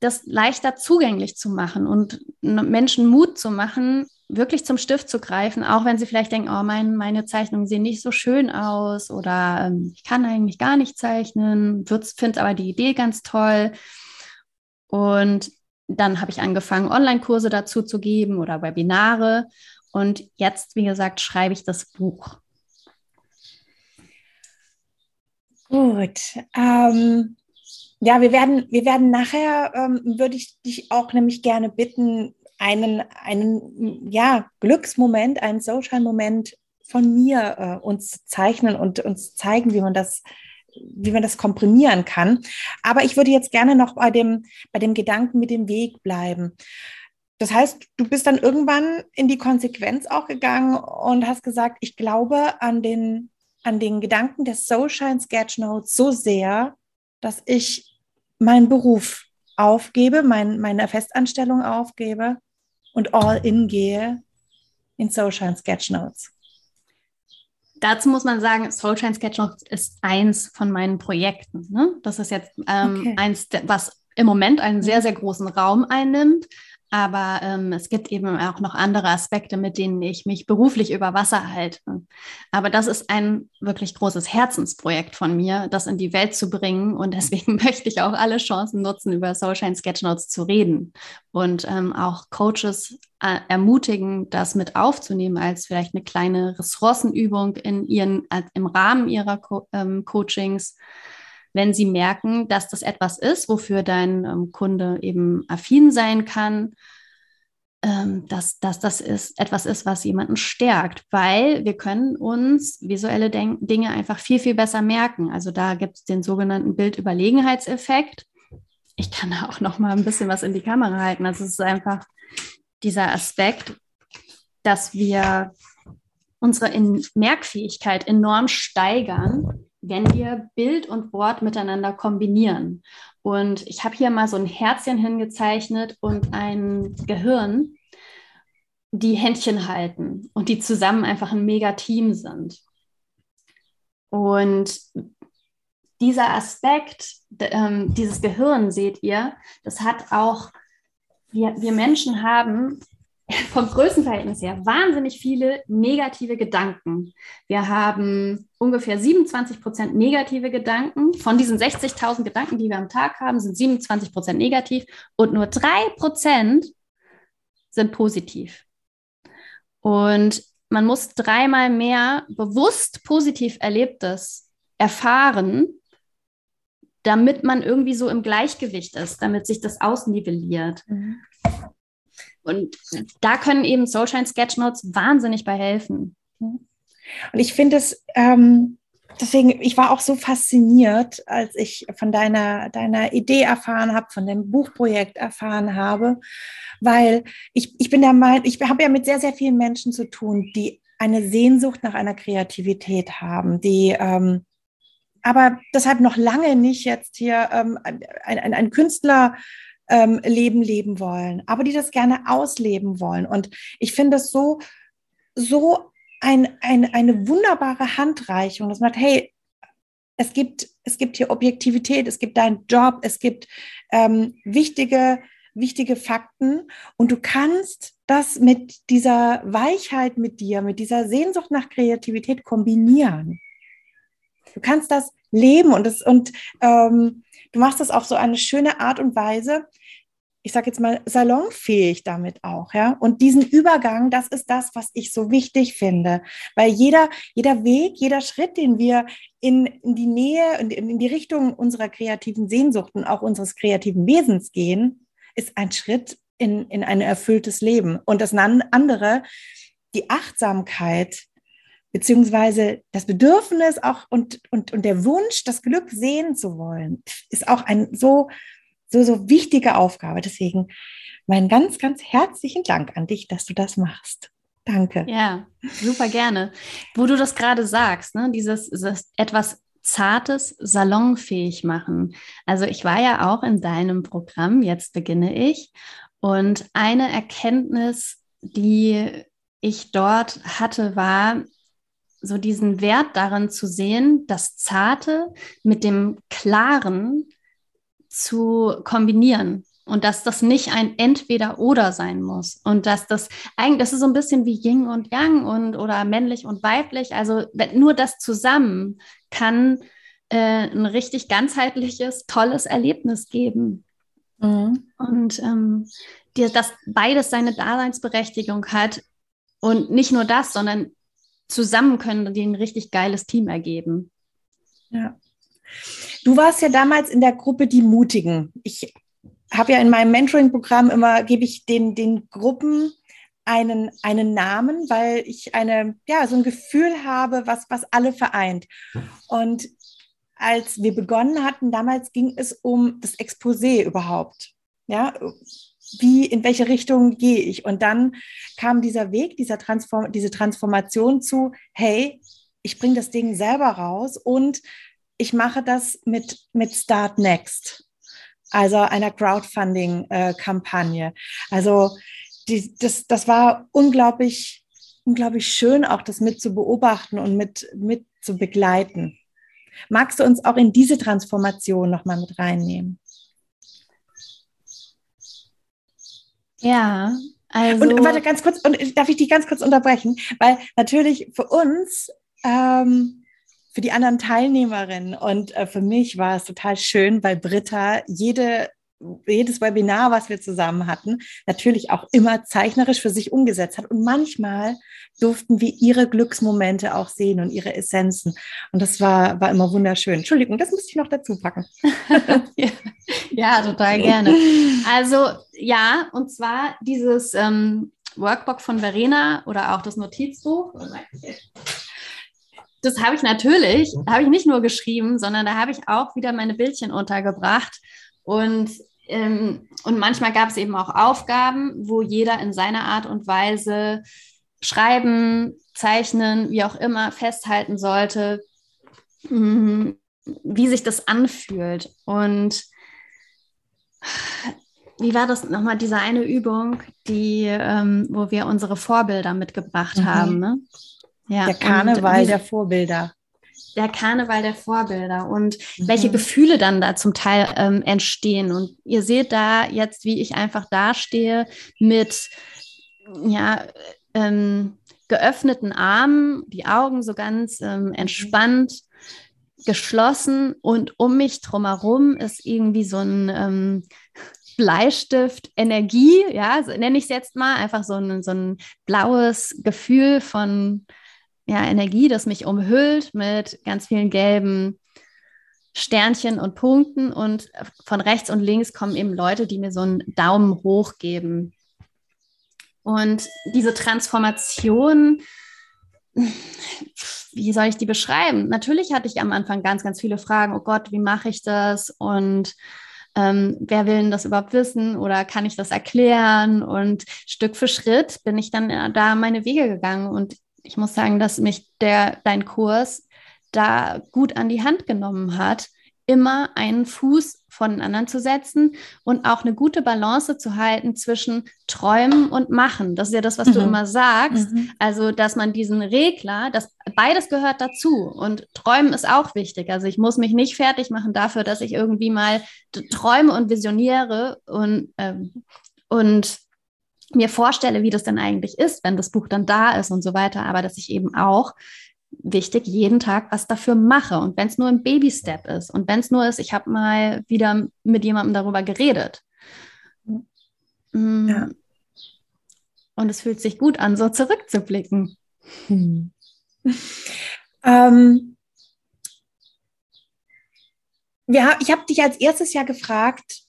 das leichter zugänglich zu machen und Menschen Mut zu machen, wirklich zum Stift zu greifen, auch wenn sie vielleicht denken, oh, mein, meine Zeichnungen sehen nicht so schön aus oder ähm, ich kann eigentlich gar nicht zeichnen, finde aber die Idee ganz toll. Und dann habe ich angefangen, Online-Kurse dazu zu geben oder Webinare. Und jetzt, wie gesagt, schreibe ich das Buch. Gut. Ähm, ja, wir werden, wir werden nachher, ähm, würde ich dich auch nämlich gerne bitten, einen, einen ja, Glücksmoment, einen Social-Moment von mir äh, uns zeichnen und uns zeigen, wie man das wie man das komprimieren kann. Aber ich würde jetzt gerne noch bei dem, bei dem Gedanken mit dem Weg bleiben. Das heißt, du bist dann irgendwann in die Konsequenz auch gegangen und hast gesagt, ich glaube an den, an den Gedanken der Soulshine Sketchnotes so sehr, dass ich meinen Beruf aufgebe, mein, meine Festanstellung aufgebe und all in gehe in Soulshine Sketchnotes. Dazu muss man sagen, Soulshine Sketchnotes ist eins von meinen Projekten. Ne? Das ist jetzt ähm, okay. eins, was im Moment einen sehr, sehr großen Raum einnimmt. Aber ähm, es gibt eben auch noch andere Aspekte, mit denen ich mich beruflich über Wasser halte. Aber das ist ein wirklich großes Herzensprojekt von mir, das in die Welt zu bringen. Und deswegen möchte ich auch alle Chancen nutzen, über Soulshine Sketchnotes zu reden und ähm, auch Coaches äh, ermutigen, das mit aufzunehmen als vielleicht eine kleine Ressourcenübung in ihren, äh, im Rahmen ihrer Co ähm, Coachings wenn sie merken, dass das etwas ist, wofür dein ähm, Kunde eben affin sein kann, ähm, dass, dass das ist, etwas ist, was jemanden stärkt, weil wir können uns visuelle Denk Dinge einfach viel, viel besser merken. Also da gibt es den sogenannten Bildüberlegenheitseffekt. Ich kann da auch noch mal ein bisschen was in die Kamera halten. Also es ist einfach dieser Aspekt, dass wir unsere in Merkfähigkeit enorm steigern, wenn wir Bild und Wort miteinander kombinieren. Und ich habe hier mal so ein Herzchen hingezeichnet und ein Gehirn, die Händchen halten und die zusammen einfach ein mega Team sind. Und dieser Aspekt, ähm, dieses Gehirn, seht ihr, das hat auch, wir, wir Menschen haben vom Größenverhältnis her wahnsinnig viele negative Gedanken. Wir haben ungefähr 27 Prozent negative Gedanken. Von diesen 60.000 Gedanken, die wir am Tag haben, sind 27 Prozent negativ und nur drei Prozent sind positiv. Und man muss dreimal mehr bewusst positiv Erlebtes erfahren, damit man irgendwie so im Gleichgewicht ist, damit sich das ausnivelliert. Mhm. Und da können eben Soulshine Sketchnotes wahnsinnig bei helfen. Und ich finde es, ähm, deswegen, ich war auch so fasziniert, als ich von deiner, deiner Idee erfahren habe, von dem Buchprojekt erfahren habe, weil ich, ich bin der Meinung, ich habe ja mit sehr, sehr vielen Menschen zu tun, die eine Sehnsucht nach einer Kreativität haben, die ähm, aber deshalb noch lange nicht jetzt hier ähm, ein, ein, ein Künstler ähm, Leben leben wollen, aber die das gerne ausleben wollen. Und ich finde es so, so ein, ein, eine wunderbare Handreichung, dass man sagt, hey, es gibt, es gibt hier Objektivität, es gibt deinen Job, es gibt ähm, wichtige, wichtige Fakten und du kannst das mit dieser Weichheit mit dir, mit dieser Sehnsucht nach Kreativität kombinieren. Du kannst das leben und, das, und ähm, du machst das auf so eine schöne Art und Weise, ich sage jetzt mal, salonfähig damit auch, ja. Und diesen Übergang, das ist das, was ich so wichtig finde, weil jeder, jeder Weg, jeder Schritt, den wir in, in die Nähe und in, in die Richtung unserer kreativen Sehnsuchten, auch unseres kreativen Wesens gehen, ist ein Schritt in, in ein erfülltes Leben. Und das andere, die Achtsamkeit, beziehungsweise das Bedürfnis auch und, und, und der Wunsch, das Glück sehen zu wollen, ist auch ein so, so, so wichtige Aufgabe. Deswegen meinen ganz, ganz herzlichen Dank an dich, dass du das machst. Danke. Ja, super gerne. Wo du das gerade sagst, ne, dieses, etwas Zartes salonfähig machen. Also ich war ja auch in deinem Programm, jetzt beginne ich. Und eine Erkenntnis, die ich dort hatte, war, so diesen Wert darin zu sehen, das Zarte mit dem Klaren zu kombinieren und dass das nicht ein Entweder-Oder sein muss und dass das eigentlich, das ist so ein bisschen wie Yin und Yang und oder männlich und weiblich. Also nur das zusammen kann äh, ein richtig ganzheitliches, tolles Erlebnis geben. Mhm. Und ähm, dir, dass beides seine Daseinsberechtigung hat und nicht nur das, sondern zusammen können die ein richtig geiles Team ergeben. Ja. Du warst ja damals in der Gruppe Die Mutigen. Ich habe ja in meinem Mentoring-Programm immer, gebe ich den, den Gruppen einen, einen Namen, weil ich eine, ja, so ein Gefühl habe, was, was alle vereint. Und als wir begonnen hatten, damals ging es um das Exposé überhaupt. Ja, wie, in welche Richtung gehe ich? Und dann kam dieser Weg, dieser Transform diese Transformation zu, hey, ich bringe das Ding selber raus und ich mache das mit, mit Start Next, also einer Crowdfunding-Kampagne. Also die, das, das war unglaublich, unglaublich schön, auch das mit zu beobachten und mit, mit zu begleiten. Magst du uns auch in diese Transformation nochmal mit reinnehmen? Ja, also. Und warte ganz kurz, und darf ich dich ganz kurz unterbrechen? Weil natürlich für uns, ähm, für die anderen Teilnehmerinnen und äh, für mich war es total schön, weil Britta jede jedes Webinar, was wir zusammen hatten, natürlich auch immer zeichnerisch für sich umgesetzt hat. Und manchmal durften wir ihre Glücksmomente auch sehen und ihre Essenzen. Und das war, war immer wunderschön. Entschuldigung, das müsste ich noch dazu packen. ja, ja, total gerne. Also ja, und zwar dieses ähm, Workbook von Verena oder auch das Notizbuch. Das habe ich natürlich, habe ich nicht nur geschrieben, sondern da habe ich auch wieder meine Bildchen untergebracht. Und ähm, und manchmal gab es eben auch Aufgaben, wo jeder in seiner Art und Weise schreiben, zeichnen, wie auch immer, festhalten sollte, mm, wie sich das anfühlt. Und wie war das nochmal, diese eine Übung, die, ähm, wo wir unsere Vorbilder mitgebracht mhm. haben? Ne? Ja, der Karneval der Vorbilder der Karneval der Vorbilder und mhm. welche Gefühle dann da zum Teil ähm, entstehen. Und ihr seht da jetzt, wie ich einfach dastehe mit ja, ähm, geöffneten Armen, die Augen so ganz ähm, mhm. entspannt, geschlossen und um mich drumherum ist irgendwie so ein ähm, Bleistift Energie, ja, so nenne ich es jetzt mal, einfach so ein, so ein blaues Gefühl von ja, Energie, das mich umhüllt mit ganz vielen gelben Sternchen und Punkten und von rechts und links kommen eben Leute, die mir so einen Daumen hoch geben. Und diese Transformation, wie soll ich die beschreiben? Natürlich hatte ich am Anfang ganz, ganz viele Fragen. Oh Gott, wie mache ich das? Und ähm, wer will denn das überhaupt wissen oder kann ich das erklären? Und Stück für Schritt bin ich dann äh, da meine Wege gegangen und ich muss sagen, dass mich der, dein Kurs da gut an die Hand genommen hat, immer einen Fuß von den anderen zu setzen und auch eine gute Balance zu halten zwischen Träumen und Machen. Das ist ja das, was mhm. du immer sagst. Mhm. Also, dass man diesen Regler, das beides gehört dazu. Und Träumen ist auch wichtig. Also, ich muss mich nicht fertig machen dafür, dass ich irgendwie mal träume und visioniere und, ähm, und mir vorstelle, wie das denn eigentlich ist, wenn das Buch dann da ist und so weiter. Aber dass ich eben auch wichtig, jeden Tag was dafür mache. Und wenn es nur ein Baby-Step ist und wenn es nur ist, ich habe mal wieder mit jemandem darüber geredet. Mm. Ja. Und es fühlt sich gut an, so zurückzublicken. Hm. Ähm, ja, ich habe dich als erstes ja gefragt,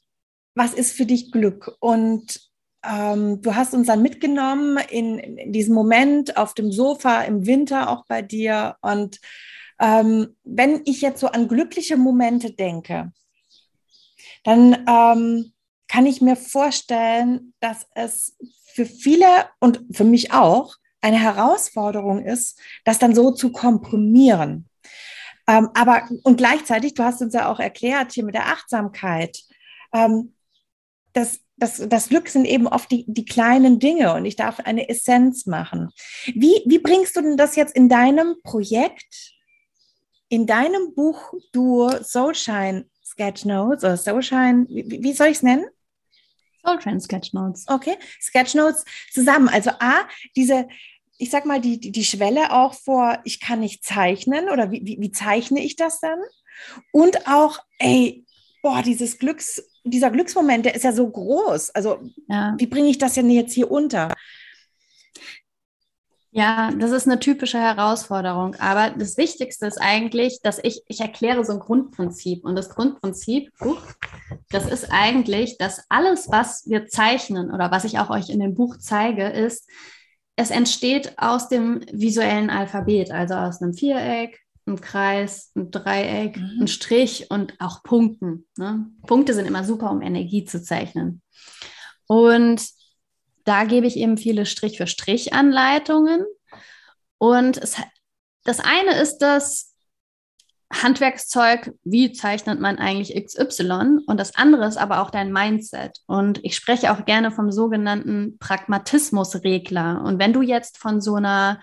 was ist für dich Glück? Und ähm, du hast uns dann mitgenommen in, in, diesem Moment auf dem Sofa im Winter auch bei dir. Und ähm, wenn ich jetzt so an glückliche Momente denke, dann ähm, kann ich mir vorstellen, dass es für viele und für mich auch eine Herausforderung ist, das dann so zu komprimieren. Ähm, aber und gleichzeitig, du hast uns ja auch erklärt hier mit der Achtsamkeit, ähm, dass das, das Glück sind eben oft die, die kleinen Dinge und ich darf eine Essenz machen. Wie, wie bringst du denn das jetzt in deinem Projekt, in deinem Buch du Soulshine Sketchnotes oder Soulshine, wie, wie soll ich es nennen? Soulshine Sketchnotes. Okay, Sketchnotes zusammen. Also A, diese, ich sag mal, die, die, die Schwelle auch vor, ich kann nicht zeichnen oder wie, wie, wie zeichne ich das dann? Und auch, ey, boah, dieses Glücks, dieser Glücksmoment, der ist ja so groß. Also, ja. wie bringe ich das denn jetzt hier unter? Ja, das ist eine typische Herausforderung. Aber das Wichtigste ist eigentlich, dass ich, ich erkläre so ein Grundprinzip. Und das Grundprinzip, das ist eigentlich, dass alles, was wir zeichnen oder was ich auch euch in dem Buch zeige, ist, es entsteht aus dem visuellen Alphabet, also aus einem Viereck, ein Kreis, ein Dreieck, mhm. ein Strich und auch Punkten. Ne? Punkte sind immer super, um Energie zu zeichnen. Und da gebe ich eben viele Strich für Strich Anleitungen. Und es, das eine ist das Handwerkszeug, wie zeichnet man eigentlich XY? Und das andere ist aber auch dein Mindset. Und ich spreche auch gerne vom sogenannten Pragmatismusregler. Und wenn du jetzt von so einer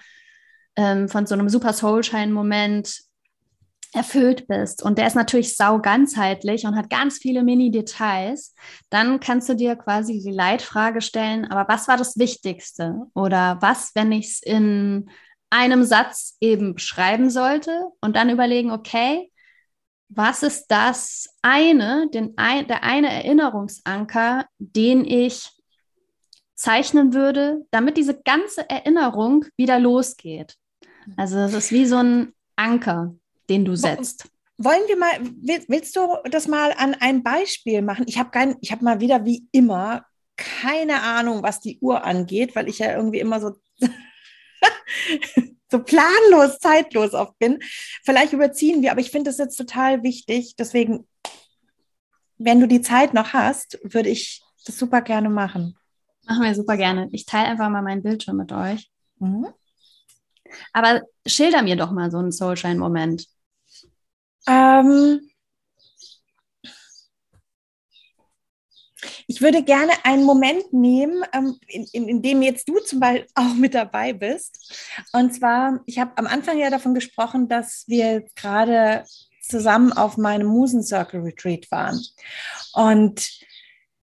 ähm, von so einem super Soulshine-Moment erfüllt bist und der ist natürlich sau ganzheitlich und hat ganz viele Mini-Details, dann kannst du dir quasi die Leitfrage stellen, aber was war das Wichtigste? Oder was, wenn ich es in einem Satz eben beschreiben sollte und dann überlegen, okay, was ist das eine, den ein, der eine Erinnerungsanker, den ich zeichnen würde, damit diese ganze Erinnerung wieder losgeht? Also es ist wie so ein Anker, den du setzt. Wollen wir mal, willst du das mal an ein Beispiel machen? Ich habe kein, ich habe mal wieder wie immer keine Ahnung, was die Uhr angeht, weil ich ja irgendwie immer so so planlos, zeitlos oft bin. Vielleicht überziehen wir, aber ich finde das jetzt total wichtig. Deswegen, wenn du die Zeit noch hast, würde ich das super gerne machen. Machen wir super gerne. Ich teile einfach mal meinen Bildschirm mit euch. Mhm. Aber schilder mir doch mal so einen Soulshine-Moment. Ähm, ich würde gerne einen Moment nehmen, ähm, in, in, in, dem jetzt du zum Beispiel auch mit dabei bist. Und zwar, ich habe am Anfang ja davon gesprochen, dass wir gerade zusammen auf meinem Musen Circle Retreat waren. Und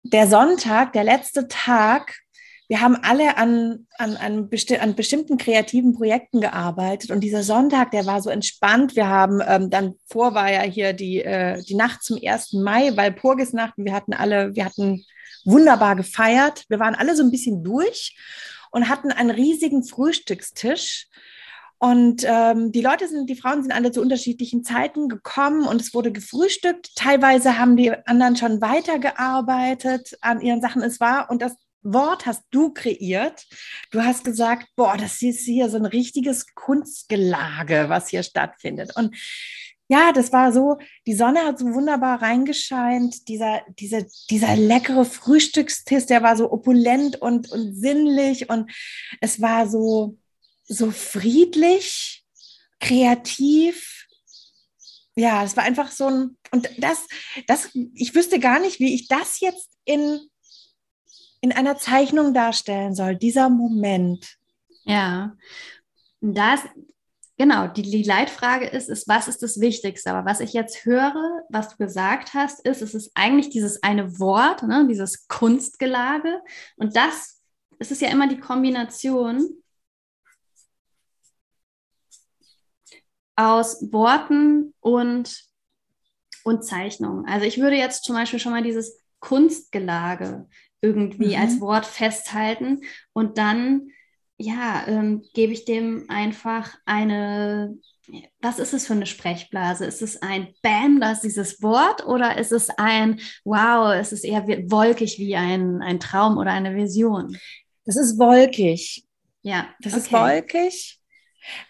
der Sonntag, der letzte Tag, wir haben alle an, an, an, besti an, bestimmten kreativen Projekten gearbeitet und dieser Sonntag, der war so entspannt. Wir haben ähm, dann vor war ja hier die, äh, die Nacht zum 1. Mai, Walpurgisnacht. Wir hatten alle, wir hatten wunderbar gefeiert. Wir waren alle so ein bisschen durch und hatten einen riesigen Frühstückstisch. Und ähm, die Leute sind, die Frauen sind alle zu unterschiedlichen Zeiten gekommen und es wurde gefrühstückt. Teilweise haben die anderen schon weitergearbeitet an ihren Sachen. Es war, und das Wort hast du kreiert. Du hast gesagt, boah, das ist hier so ein richtiges Kunstgelage, was hier stattfindet. Und ja, das war so, die Sonne hat so wunderbar reingescheint, dieser, dieser, dieser leckere Frühstückstisch, der war so opulent und, und sinnlich und es war so, so friedlich, kreativ. Ja, es war einfach so ein, und das, das, ich wüsste gar nicht, wie ich das jetzt in, in einer Zeichnung darstellen soll, dieser Moment. Ja, das, genau, die, die Leitfrage ist, ist, was ist das Wichtigste? Aber was ich jetzt höre, was du gesagt hast, ist, es ist eigentlich dieses eine Wort, ne, dieses Kunstgelage. Und das, es ist ja immer die Kombination aus Worten und, und Zeichnungen. Also ich würde jetzt zum Beispiel schon mal dieses Kunstgelage irgendwie mhm. als Wort festhalten und dann, ja, ähm, gebe ich dem einfach eine, was ist es für eine Sprechblase? Ist es ein Bam, das ist dieses Wort oder ist es ein Wow, ist es eher wolkig wie ein, ein Traum oder eine Vision? Das ist wolkig. Ja, das okay. ist wolkig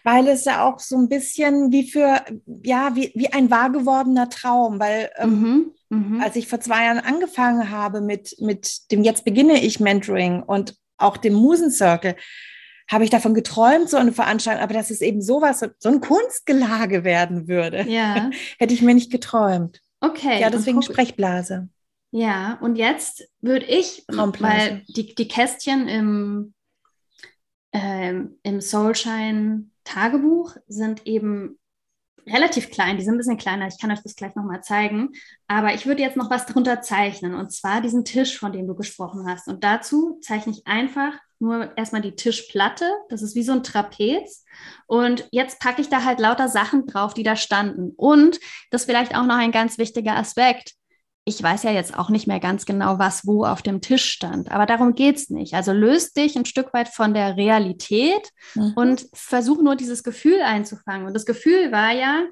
weil es ja auch so ein bisschen wie für, ja, wie, wie ein wahr gewordener Traum, weil ähm, mhm, mh. als ich vor zwei Jahren angefangen habe mit, mit dem Jetzt beginne ich Mentoring und auch dem Musencircle, habe ich davon geträumt, so eine Veranstaltung, aber dass es eben sowas, so ein Kunstgelage werden würde, ja. hätte ich mir nicht geträumt. Okay. Ja, deswegen Sprechblase. Ja, und jetzt würde ich, weil die, die Kästchen im ähm, im Soulshine Tagebuch sind eben relativ klein, die sind ein bisschen kleiner, ich kann euch das gleich nochmal zeigen, aber ich würde jetzt noch was drunter zeichnen. Und zwar diesen Tisch, von dem du gesprochen hast. Und dazu zeichne ich einfach nur erstmal die Tischplatte, das ist wie so ein Trapez. Und jetzt packe ich da halt lauter Sachen drauf, die da standen. Und das ist vielleicht auch noch ein ganz wichtiger Aspekt, ich weiß ja jetzt auch nicht mehr ganz genau, was wo auf dem Tisch stand, aber darum geht es nicht. Also löst dich ein Stück weit von der Realität mhm. und versuch nur dieses Gefühl einzufangen. Und das Gefühl war ja,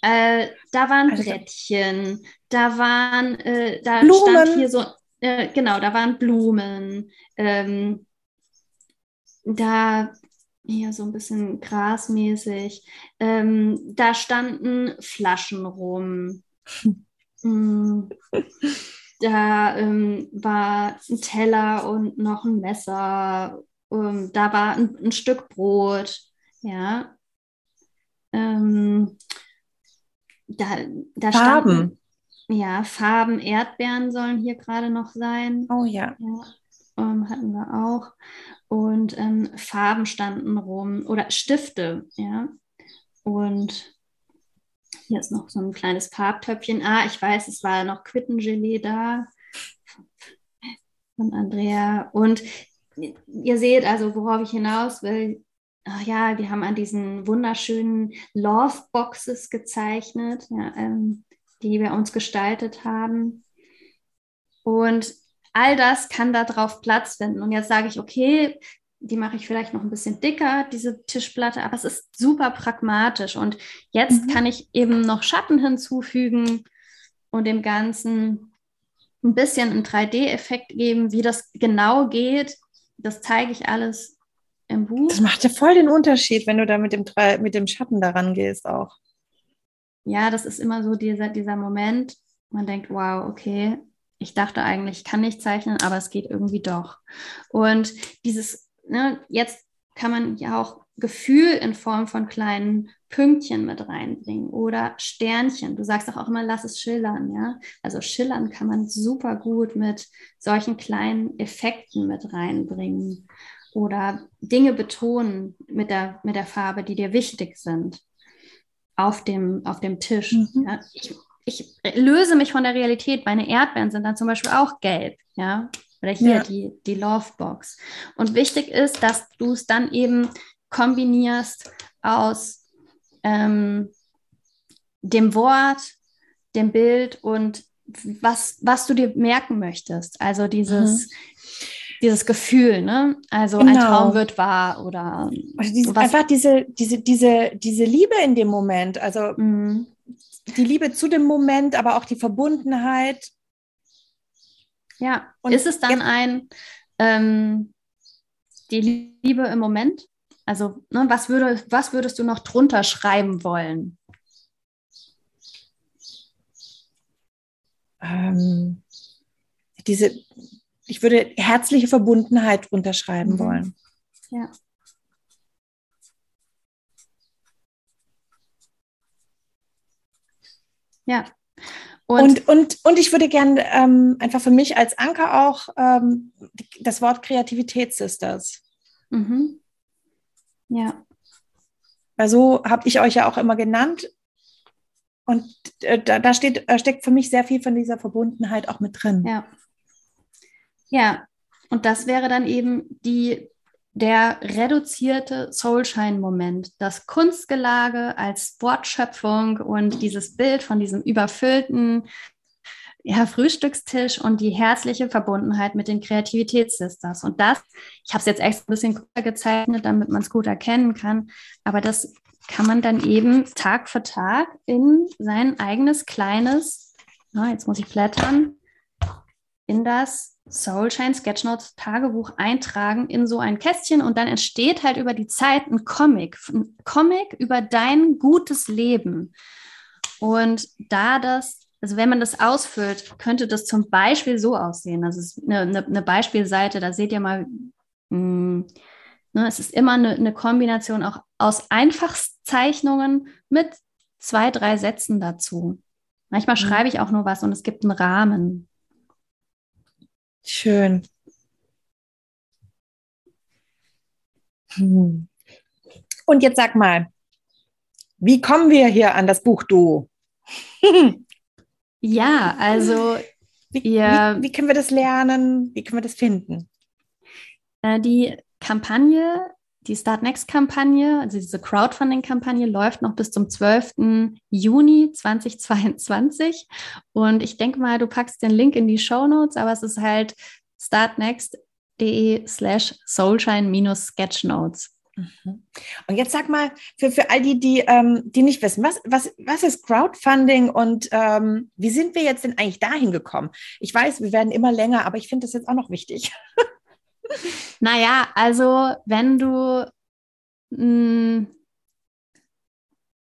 äh, da waren also, Brettchen, da waren, äh, da Blumen. stand hier so, äh, genau, da waren Blumen, ähm, da hier so ein bisschen grasmäßig, ähm, da standen Flaschen rum. Mm. Da ähm, war ein Teller und noch ein Messer. Ähm, da war ein, ein, Stück Brot. Ja. Ähm, da, da Farben. Standen, ja, Farben, Erdbeeren sollen hier gerade noch sein. Oh ja. ja ähm, hatten wir auch. Und ähm, Farben standen rum oder Stifte, ja. Und hier ist noch so ein kleines Farbtöpfchen. Ah, ich weiß, es war noch Quittengelee da von Andrea. Und ihr seht also, worauf ich hinaus will. Ach ja, wir haben an diesen wunderschönen Love Boxes gezeichnet, ja, ähm, die wir uns gestaltet haben. Und all das kann da drauf Platz finden. Und jetzt sage ich, okay, die mache ich vielleicht noch ein bisschen dicker, diese Tischplatte, aber es ist super pragmatisch. Und jetzt mhm. kann ich eben noch Schatten hinzufügen und dem Ganzen ein bisschen einen 3D-Effekt geben, wie das genau geht. Das zeige ich alles im Buch. Das macht ja voll den Unterschied, wenn du da mit dem, mit dem Schatten daran gehst auch. Ja, das ist immer so dieser, dieser Moment, man denkt, wow, okay, ich dachte eigentlich, ich kann nicht zeichnen, aber es geht irgendwie doch. Und dieses ne, jetzt kann man ja auch Gefühl in Form von kleinen Pünktchen mit reinbringen oder Sternchen. Du sagst auch immer, lass es schillern, ja. Also schillern kann man super gut mit solchen kleinen Effekten mit reinbringen oder Dinge betonen mit der, mit der Farbe, die dir wichtig sind auf dem, auf dem Tisch. Mhm. Ja. Ich, ich löse mich von der Realität. Meine Erdbeeren sind dann zum Beispiel auch gelb, ja. Oder hier ja. die, die Lovebox. Und wichtig ist, dass du es dann eben kombinierst aus ähm, dem Wort, dem Bild und was, was du dir merken möchtest. Also dieses, mhm. dieses Gefühl, ne? Also genau. ein Traum wird wahr oder also diese, einfach diese, diese, diese, diese Liebe in dem Moment. Also mhm. die Liebe zu dem Moment, aber auch die Verbundenheit. Ja, und ist es dann ein ähm, die Liebe im Moment? Also, ne, was, würde, was würdest du noch drunter schreiben wollen? ähm, diese, ich würde herzliche Verbundenheit unterschreiben mhm. wollen. Ja. Ja. Und, und, und, und ich würde gerne ähm, einfach für mich als Anker auch ähm, das Wort Kreativitätssisters. Mhm. Ja. Weil so habe ich euch ja auch immer genannt. Und äh, da, da steht, äh, steckt für mich sehr viel von dieser Verbundenheit auch mit drin. Ja. Ja, und das wäre dann eben die, der reduzierte Soulshine-Moment, das Kunstgelage als Wortschöpfung und dieses Bild von diesem überfüllten ja, Frühstückstisch und die herzliche Verbundenheit mit den Kreativitätssisters. Und das, ich habe es jetzt echt ein bisschen gezeichnet, damit man es gut erkennen kann, aber das kann man dann eben Tag für Tag in sein eigenes kleines, na, jetzt muss ich blättern, in das Soulshine Sketchnotes Tagebuch eintragen in so ein Kästchen und dann entsteht halt über die Zeit ein Comic, ein Comic über dein gutes Leben. Und da das, also wenn man das ausfüllt, könnte das zum Beispiel so aussehen. Das ist eine, eine, eine Beispielseite, da seht ihr mal, mh, hm, Ne, es ist immer eine, eine Kombination auch aus Einfachszeichnungen mit zwei, drei Sätzen dazu. Manchmal mhm. schreibe ich auch nur was und es gibt einen Rahmen. Schön. Hm. Und jetzt sag mal, wie kommen wir hier an das Buch Du? ja, also wie, wie, wie, können wir das lernen? Wie können wir das finden? Äh, die Kampagne, die Start Next Kampagne, also diese Crowdfunding-Kampagne läuft noch bis zum 12. Juni 2022. Und ich denke mal, du packst den Link in die Show Notes, aber es ist halt startnext.de slash soulshine-sketchnotes. Mhm. Und jetzt sag mal, für, für all die, die, ähm, die nicht wissen, was, was, was ist Crowdfunding und ähm, wie sind wir jetzt denn eigentlich dahin gekommen? Ich weiß, wir werden immer länger, aber ich finde das jetzt auch noch wichtig. Naja, also wenn du mh, hm,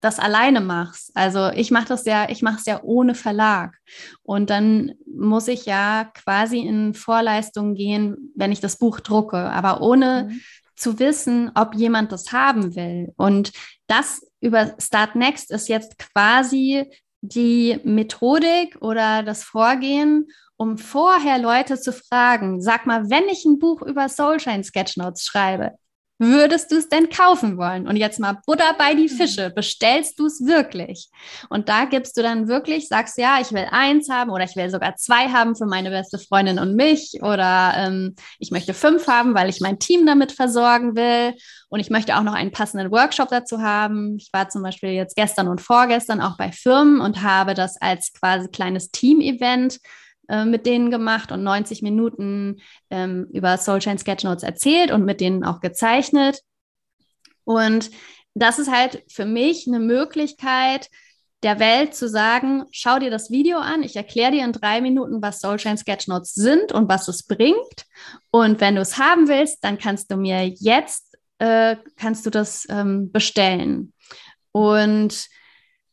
das alleine machst, also ich mache das ja, ich mache es ja ohne Verlag und dann muss ich ja quasi in Vorleistungen gehen, wenn ich das Buch drucke, aber ohne mhm. zu wissen, ob jemand das haben will. Und das über Start Next ist jetzt quasi die Methodik oder das Vorgehen, um vorher Leute zu fragen, sag mal, wenn ich ein Buch über Soulshine Sketchnotes schreibe, würdest du es denn kaufen wollen? Und jetzt mal Butter bei die Fische, bestellst du es wirklich? Und da gibst du dann wirklich, sagst ja, ich will eins haben oder ich will sogar zwei haben für meine beste Freundin und mich oder ähm, ich möchte fünf haben, weil ich mein Team damit versorgen will und ich möchte auch noch einen passenden Workshop dazu haben. Ich war zum Beispiel jetzt gestern und vorgestern auch bei Firmen und habe das als quasi kleines Team-Event äh, mit denen gemacht und 90 Minuten ähm, über Soulchain Sketchnotes erzählt und mit denen auch gezeichnet. Und das ist halt für mich eine Möglichkeit, der Welt zu sagen, schau dir das Video an, ich erkläre dir in drei Minuten, was Soulchain Sketchnotes sind und was es bringt. Und wenn du es haben willst, dann kannst du mir jetzt, äh, kannst du das ähm, bestellen. Und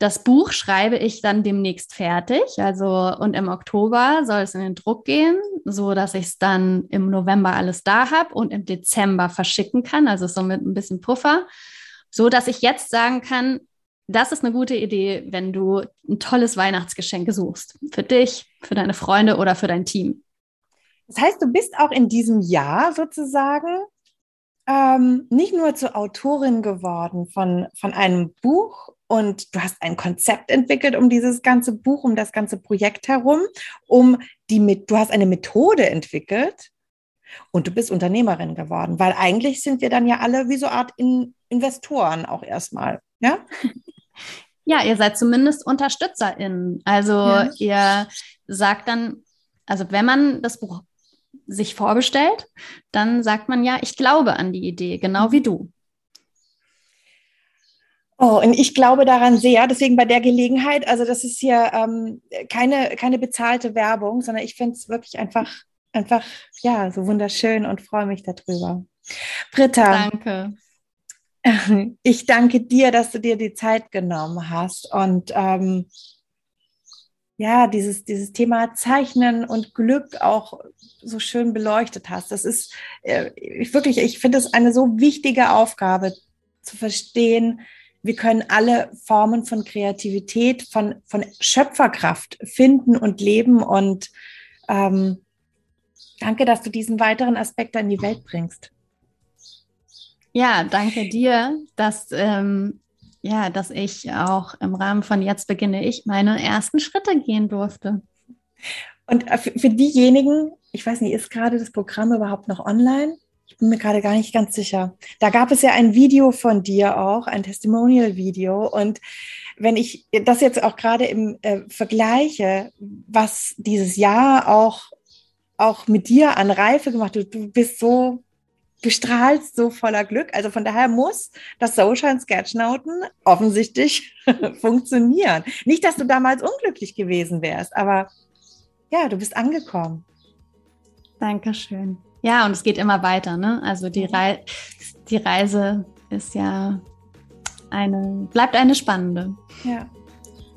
das Buch schreibe ich dann demnächst fertig, also und im Oktober soll es in den Druck gehen, so dass ich es dann im November alles da habe und im Dezember verschicken kann, also so mit ein bisschen Puffer, so dass ich jetzt sagen kann, das ist eine gute Idee, wenn du ein tolles Weihnachtsgeschenk suchst. Für dich, für deine Freunde oder für dein Team. Das heißt, du bist auch in diesem Jahr sozusagen ähm, nicht nur zur Autorin geworden von, von einem Buch und du hast ein Konzept entwickelt um dieses ganze Buch, um das ganze Projekt herum, um die du hast eine Methode entwickelt, Und du bist Unternehmerin geworden, weil eigentlich sind wir dann ja alle wie so Art in Investoren auch erstmal, ja? Ja, ihr seid zumindest UnterstützerInnen. Also ja. ihr sagt dann, also wenn man das Buch sich vorbestellt, dann sagt man ja, ich glaube an die Idee, genau wie du. Oh, und ich glaube daran sehr. Deswegen bei der Gelegenheit, also das ist hier ähm, keine, keine bezahlte Werbung, sondern ich finde es wirklich einfach, einfach, ja, so wunderschön und freue mich darüber. Britta. Danke. Ich danke dir, dass du dir die Zeit genommen hast und ähm, ja, dieses, dieses Thema Zeichnen und Glück auch so schön beleuchtet hast. Das ist äh, ich wirklich, ich finde es eine so wichtige Aufgabe zu verstehen, wir können alle Formen von Kreativität, von, von Schöpferkraft finden und leben. Und ähm, danke, dass du diesen weiteren Aspekt in die Welt bringst. Ja, danke dir, dass, ähm, ja, dass ich auch im Rahmen von Jetzt beginne ich meine ersten Schritte gehen durfte. Und äh, für diejenigen, ich weiß nicht, ist gerade das Programm überhaupt noch online? Ich bin mir gerade gar nicht ganz sicher. Da gab es ja ein Video von dir auch, ein Testimonial-Video. Und wenn ich das jetzt auch gerade im äh, vergleiche, was dieses Jahr auch, auch mit dir an Reife gemacht hat, du bist so, du strahlst so voller Glück. Also von daher muss das Social Sketchnoten offensichtlich funktionieren. Nicht, dass du damals unglücklich gewesen wärst, aber ja, du bist angekommen. Dankeschön. Ja, und es geht immer weiter. Ne? Also die, mhm. Rei die Reise ist ja eine, bleibt eine spannende. Ja.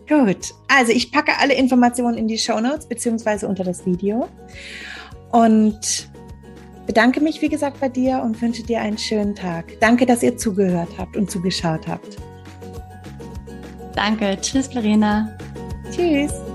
Gut. Also ich packe alle Informationen in die Show Notes beziehungsweise unter das Video. Und bedanke mich, wie gesagt, bei dir und wünsche dir einen schönen Tag. Danke, dass ihr zugehört habt und zugeschaut habt. Danke. Tschüss, Verena. Tschüss.